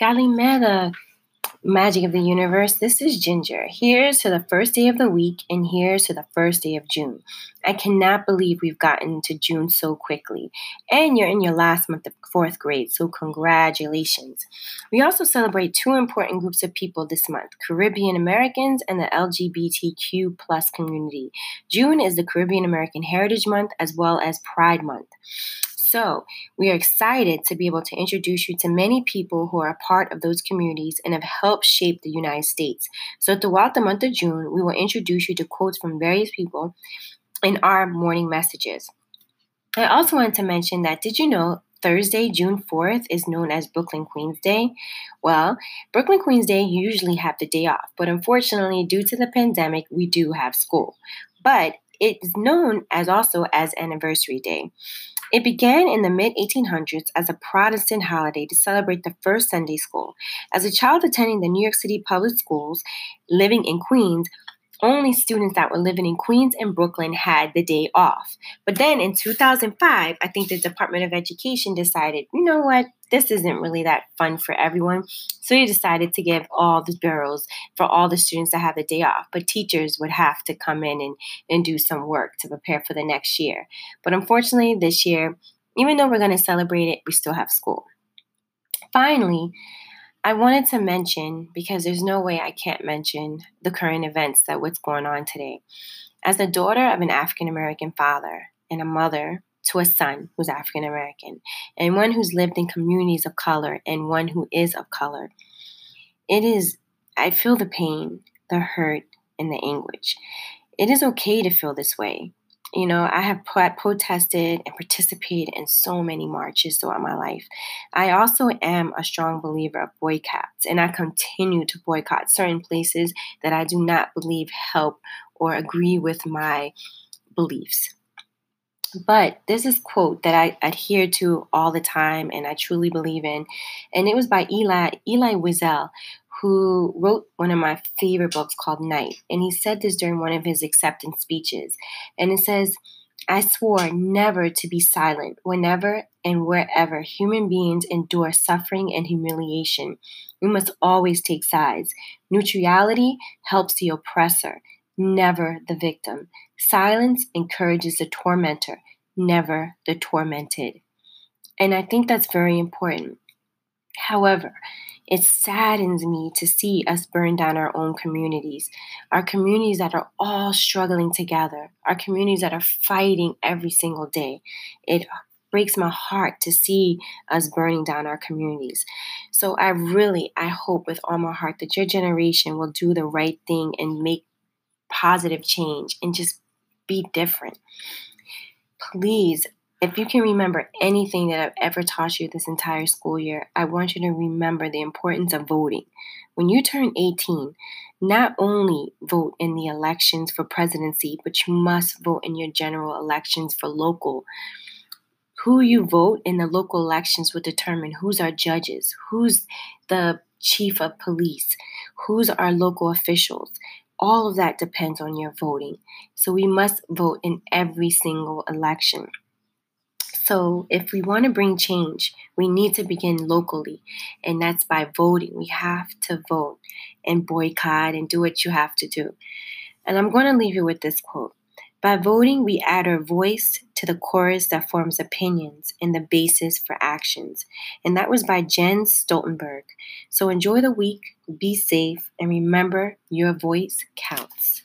Galimeda, magic of the universe. This is Ginger. Here's to the first day of the week, and here's to the first day of June. I cannot believe we've gotten to June so quickly. And you're in your last month of fourth grade, so congratulations. We also celebrate two important groups of people this month Caribbean Americans and the LGBTQ plus community. June is the Caribbean American Heritage Month as well as Pride Month. So, we are excited to be able to introduce you to many people who are a part of those communities and have helped shape the United States. So, throughout the month of June, we will introduce you to quotes from various people in our morning messages. I also wanted to mention that did you know Thursday, June 4th, is known as Brooklyn Queens Day. Well, Brooklyn Queens Day usually have the day off, but unfortunately, due to the pandemic, we do have school. But it is known as also as Anniversary Day. It began in the mid 1800s as a Protestant holiday to celebrate the first Sunday school. As a child attending the New York City public schools, living in Queens, only students that were living in Queens and Brooklyn had the day off. But then in 2005, I think the Department of Education decided, you know what, this isn't really that fun for everyone. So they decided to give all the boroughs for all the students to have the day off. But teachers would have to come in and, and do some work to prepare for the next year. But unfortunately, this year, even though we're going to celebrate it, we still have school. Finally, I wanted to mention, because there's no way I can't mention the current events that what's going on today. As the daughter of an African American father and a mother to a son who's African American, and one who's lived in communities of color and one who is of color, it is, I feel the pain, the hurt, and the anguish. It is okay to feel this way. You know, I have protested and participated in so many marches throughout my life. I also am a strong believer of boycotts, and I continue to boycott certain places that I do not believe help or agree with my beliefs. But this is quote that I adhere to all the time and I truly believe in. And it was by Eli Elie Wiesel, who wrote one of my favorite books called Night. And he said this during one of his acceptance speeches. And it says, I swore never to be silent whenever and wherever human beings endure suffering and humiliation. We must always take sides. Neutrality helps the oppressor, never the victim. Silence encourages the tormentor, never the tormented. And I think that's very important. However, it saddens me to see us burn down our own communities, our communities that are all struggling together, our communities that are fighting every single day. It breaks my heart to see us burning down our communities. So I really, I hope with all my heart that your generation will do the right thing and make positive change and just be different. Please if you can remember anything that I've ever taught you this entire school year, I want you to remember the importance of voting. When you turn 18, not only vote in the elections for presidency, but you must vote in your general elections for local. Who you vote in the local elections will determine who's our judges, who's the chief of police, who's our local officials. All of that depends on your voting. So we must vote in every single election. So, if we want to bring change, we need to begin locally, and that's by voting. We have to vote and boycott and do what you have to do. And I'm going to leave you with this quote By voting, we add our voice to the chorus that forms opinions and the basis for actions. And that was by Jens Stoltenberg. So, enjoy the week, be safe, and remember your voice counts.